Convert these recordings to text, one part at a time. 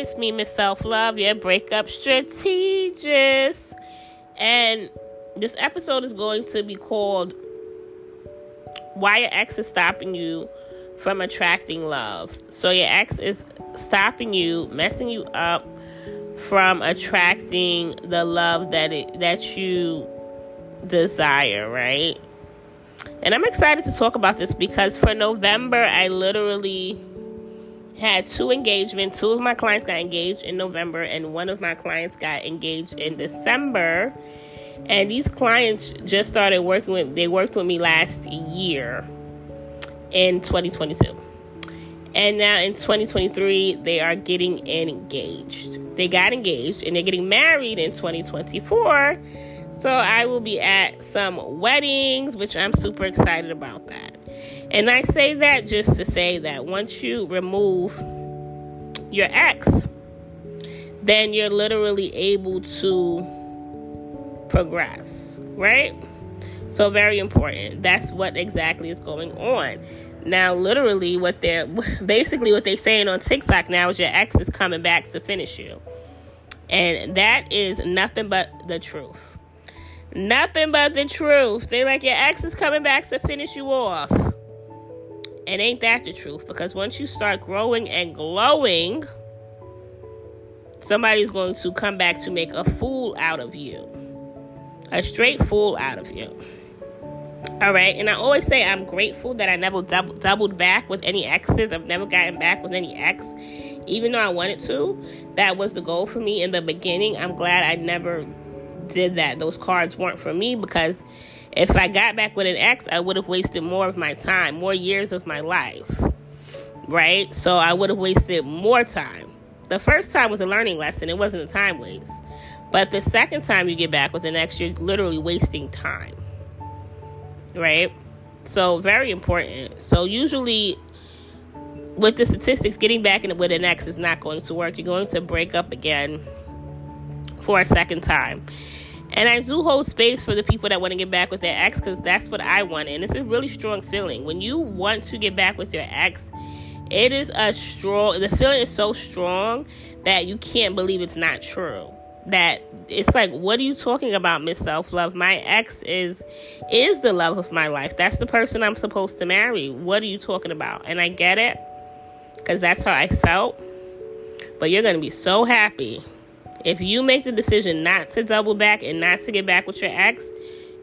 it's me, Miss Self Love, your breakup strategist. And this episode is going to be called Why Your Ex is Stopping You from Attracting Love. So, your ex is stopping you, messing you up from attracting the love that it, that you desire, right? And I'm excited to talk about this because for November, I literally had two engagements. Two of my clients got engaged in November, and one of my clients got engaged in December. And these clients just started working with, they worked with me last year in 2022. And now in 2023, they are getting engaged. They got engaged and they're getting married in 2024. So I will be at some weddings, which I'm super excited about that. And I say that just to say that once you remove your ex, then you're literally able to progress, right? So, very important. That's what exactly is going on. Now, literally, what they're basically what they're saying on TikTok now is your ex is coming back to finish you. And that is nothing but the truth. Nothing but the truth. They like your ex is coming back to finish you off. And ain't that the truth? Because once you start growing and glowing, somebody's going to come back to make a fool out of you. A straight fool out of you. All right. And I always say I'm grateful that I never double, doubled back with any exes. I've never gotten back with any ex, even though I wanted to. That was the goal for me in the beginning. I'm glad I never did that. Those cards weren't for me because if I got back with an ex, I would have wasted more of my time, more years of my life. Right? So I would have wasted more time. The first time was a learning lesson, it wasn't a time waste. But the second time you get back with an ex, you're literally wasting time. Right? So, very important. So, usually with the statistics, getting back in with an ex is not going to work. You're going to break up again for a second time. And I do hold space for the people that want to get back with their ex because that's what I want. And it's a really strong feeling. When you want to get back with your ex, it is a strong, the feeling is so strong that you can't believe it's not true. That it's like, what are you talking about, Miss Self Love? My ex is is the love of my life. That's the person I'm supposed to marry. What are you talking about? And I get it because that's how I felt. But you're to be so happy if you make the decision not to double back and not to get back with your ex,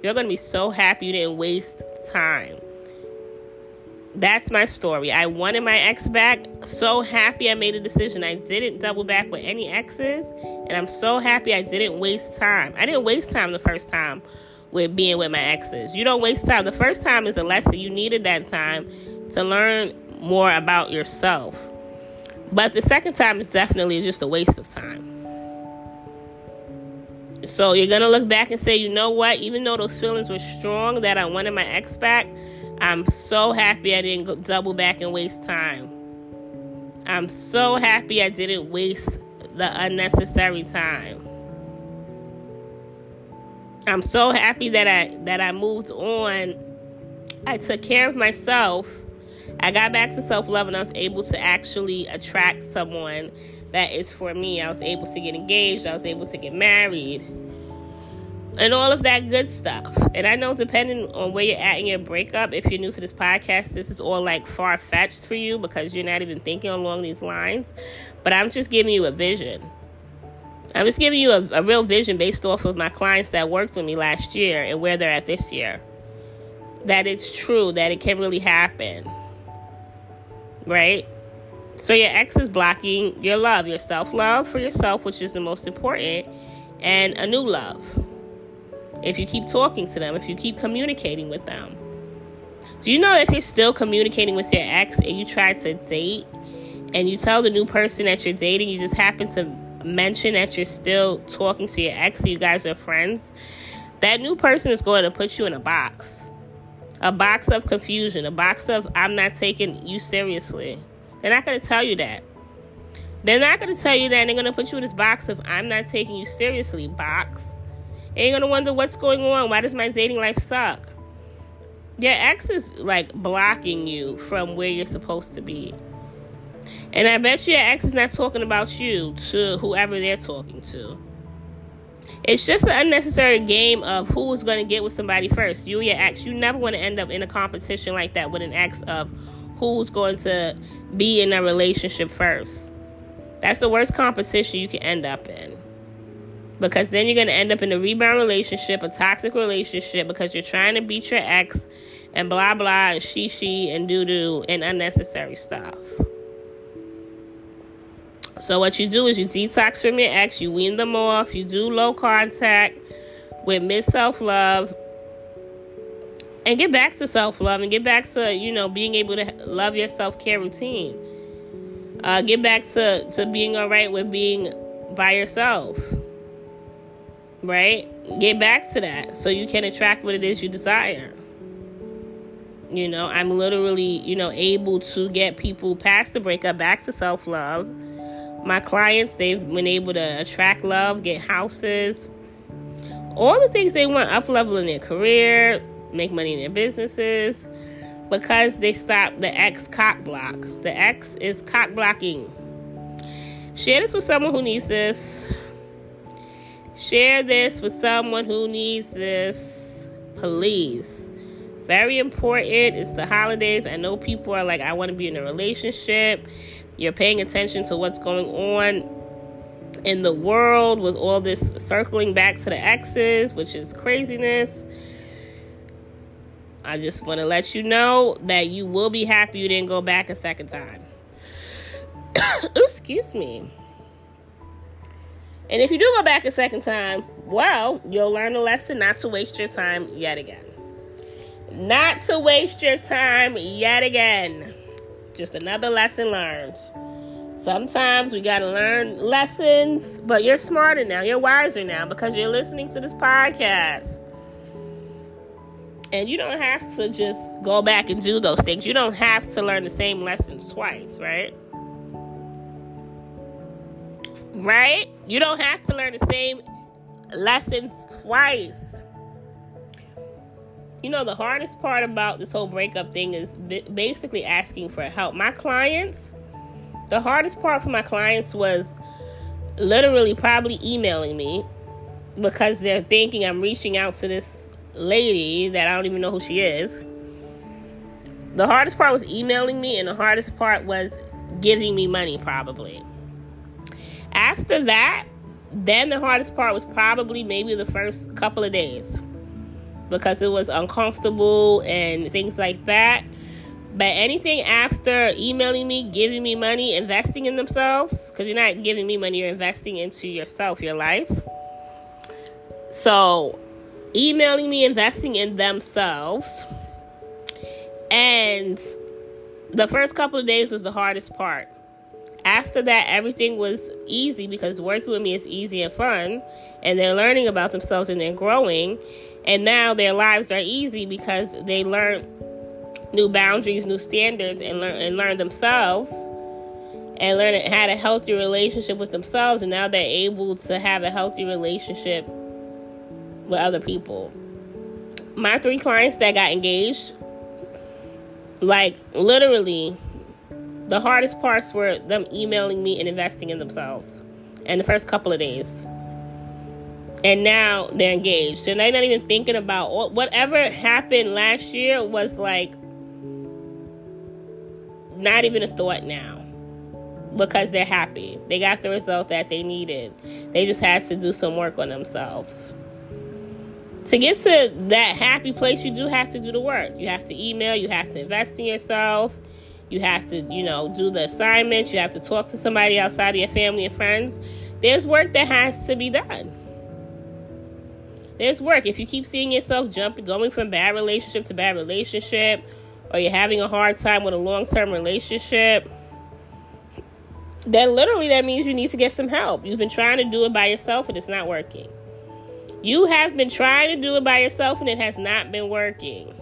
you're going to be so happy you didn't waste time. That's my story. I wanted my ex back. So happy I made a decision. I didn't double back with any exes. And I'm so happy I didn't waste time. I didn't waste time the first time with being with my exes. You don't waste time. The first time is a lesson. You needed that time to learn more about yourself. But the second time is definitely just a waste of time. So you're gonna look back and say, you know what? Even though those feelings were strong that I wanted my ex back, I'm so happy I didn't double back and waste time. I'm so happy I didn't waste the unnecessary time. I'm so happy that I that I moved on. I took care of myself. I got back to self-love and I was able to actually attract someone that is for me. I was able to get engaged, I was able to get married, and all of that good stuff. And I know, depending on where you're at in your breakup, if you're new to this podcast, this is all like far fetched for you because you're not even thinking along these lines. But I'm just giving you a vision. I'm just giving you a, a real vision based off of my clients that worked with me last year and where they're at this year. That it's true, that it can really happen. Right? So your ex is blocking your love, your self love for yourself, which is the most important, and a new love. If you keep talking to them, if you keep communicating with them. Do you know if you're still communicating with your ex and you try to date and you tell the new person that you're dating, you just happen to mention that you're still talking to your ex you guys are friends, that new person is going to put you in a box. A box of confusion, a box of I'm not taking you seriously. They're not going to tell you that. They're not going to tell you that. They're going to put you in this box of I'm not taking you seriously box. And you're going to wonder what's going on. Why does my dating life suck? Your ex is like blocking you from where you're supposed to be. And I bet you your ex is not talking about you to whoever they're talking to. It's just an unnecessary game of who is going to get with somebody first. You and your ex. You never want to end up in a competition like that with an ex of who's going to be in a relationship first. That's the worst competition you can end up in. Because then you're going to end up in a rebound relationship, a toxic relationship, because you're trying to beat your ex and blah blah and she she and doo doo and unnecessary stuff. So what you do is you detox from your ex, you wean them off, you do low contact with mid self love, and get back to self love and get back to you know being able to love your self care routine. Uh, get back to to being all right with being by yourself. Right? Get back to that so you can attract what it is you desire. You know, I'm literally, you know, able to get people past the breakup back to self love my clients, they've been able to attract love, get houses, all the things they want, up level in their career, make money in their businesses, because they stopped the ex cock block. The ex is cock blocking. Share this with someone who needs this. Share this with someone who needs this. Please. Very important. It's the holidays. I know people are like, I want to be in a relationship. You're paying attention to what's going on in the world with all this circling back to the exes, which is craziness. I just want to let you know that you will be happy you didn't go back a second time. Excuse me. And if you do go back a second time, well, you'll learn a lesson not to waste your time yet again. Not to waste your time yet again. Just another lesson learned. Sometimes we got to learn lessons, but you're smarter now. You're wiser now because you're listening to this podcast. And you don't have to just go back and do those things. You don't have to learn the same lessons twice, right? Right? You don't have to learn the same lessons twice. You know, the hardest part about this whole breakup thing is basically asking for help. My clients, the hardest part for my clients was literally probably emailing me because they're thinking I'm reaching out to this lady that I don't even know who she is. The hardest part was emailing me, and the hardest part was giving me money, probably. After that, then the hardest part was probably maybe the first couple of days because it was uncomfortable and things like that. But anything after emailing me, giving me money, investing in themselves, because you're not giving me money, you're investing into yourself, your life. So, emailing me, investing in themselves. And the first couple of days was the hardest part. After that, everything was easy because working with me is easy and fun, and they're learning about themselves and they're growing. And now their lives are easy because they learn new boundaries, new standards, and learn and learn themselves, and learn had a healthy relationship with themselves. And now they're able to have a healthy relationship with other people. My three clients that got engaged, like literally, the hardest parts were them emailing me and investing in themselves, and the first couple of days. And now they're engaged. And they're not even thinking about whatever happened last year was like not even a thought now because they're happy. They got the result that they needed. They just had to do some work on themselves to get to that happy place you do have to do the work you have to email you have to invest in yourself you have to you know do the assignments you have to talk to somebody outside of your family and friends there's work that has to be done there's work. If you keep seeing yourself jumping, going from bad relationship to bad relationship, or you're having a hard time with a long term relationship, then literally that means you need to get some help. You've been trying to do it by yourself and it's not working. You have been trying to do it by yourself and it has not been working.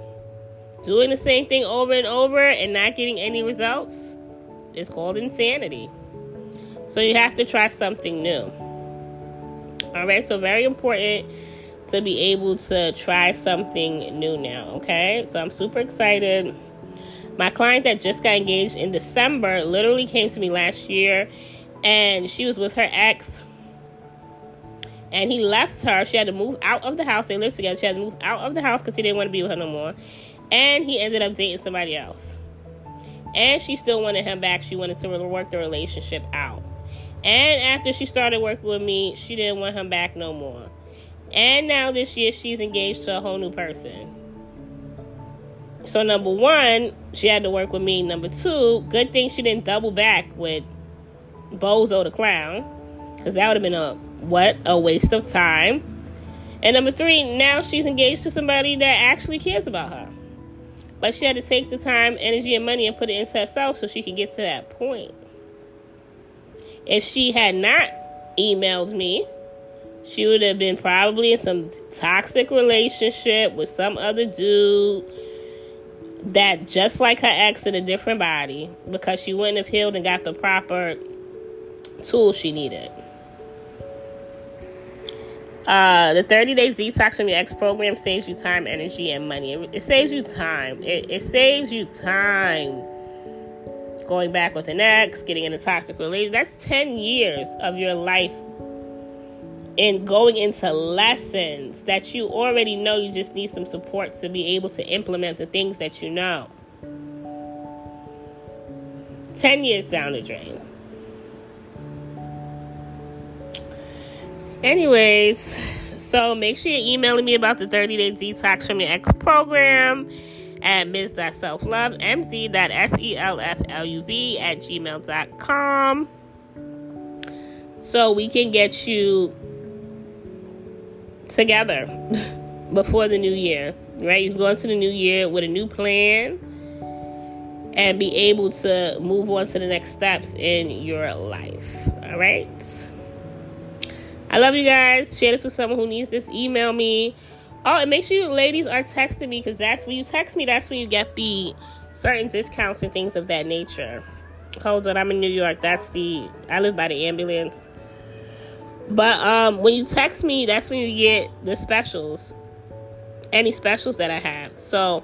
Doing the same thing over and over and not getting any results is called insanity. So you have to try something new. All right, so very important to be able to try something new now, okay? So I'm super excited. My client that just got engaged in December literally came to me last year and she was with her ex and he left her. She had to move out of the house. They lived together. She had to move out of the house because he didn't want to be with her no more. And he ended up dating somebody else. And she still wanted him back. She wanted to work the relationship out. And after she started working with me, she didn't want him back no more. And now this year, she's engaged to a whole new person. So, number one, she had to work with me. Number two, good thing she didn't double back with Bozo the Clown. Because that would have been a what? A waste of time. And number three, now she's engaged to somebody that actually cares about her. But she had to take the time, energy, and money and put it into herself so she could get to that point. If she had not emailed me, she would have been probably in some toxic relationship with some other dude that just like her ex in a different body because she wouldn't have healed and got the proper tools she needed. Uh, the 30 day detox from your ex program saves you time, energy, and money. It, it saves you time. It, it, saves you time going back with an ex, getting in a toxic relationship. That's 10 years of your life in going into lessons that you already know. You just need some support to be able to implement the things that you know. 10 years down the drain. Anyways, so make sure you're emailing me about the 30 day detox from your ex program at ms.selflove, mz.selfluv at gmail.com. So we can get you together before the new year, right? You can go into the new year with a new plan and be able to move on to the next steps in your life, all right? I love you guys. Share this with someone who needs this. Email me. Oh, and make sure you ladies are texting me because that's when you text me, that's when you get the certain discounts and things of that nature. Hold on, I'm in New York. That's the I live by the ambulance. But um when you text me, that's when you get the specials. Any specials that I have. So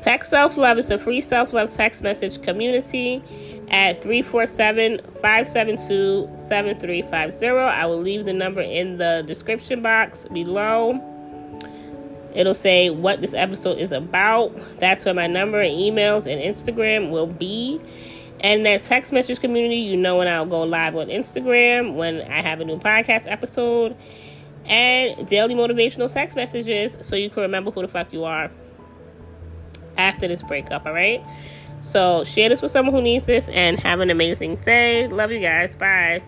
text self love is a free self love text message community at 347-572-7350. I will leave the number in the description box below. It'll say what this episode is about. That's where my number and emails and Instagram will be. And that text message community, you know when I'll go live on Instagram, when I have a new podcast episode, and daily motivational text messages so you can remember who the fuck you are after this breakup, all right? So share this with someone who needs this and have an amazing day. Love you guys. Bye.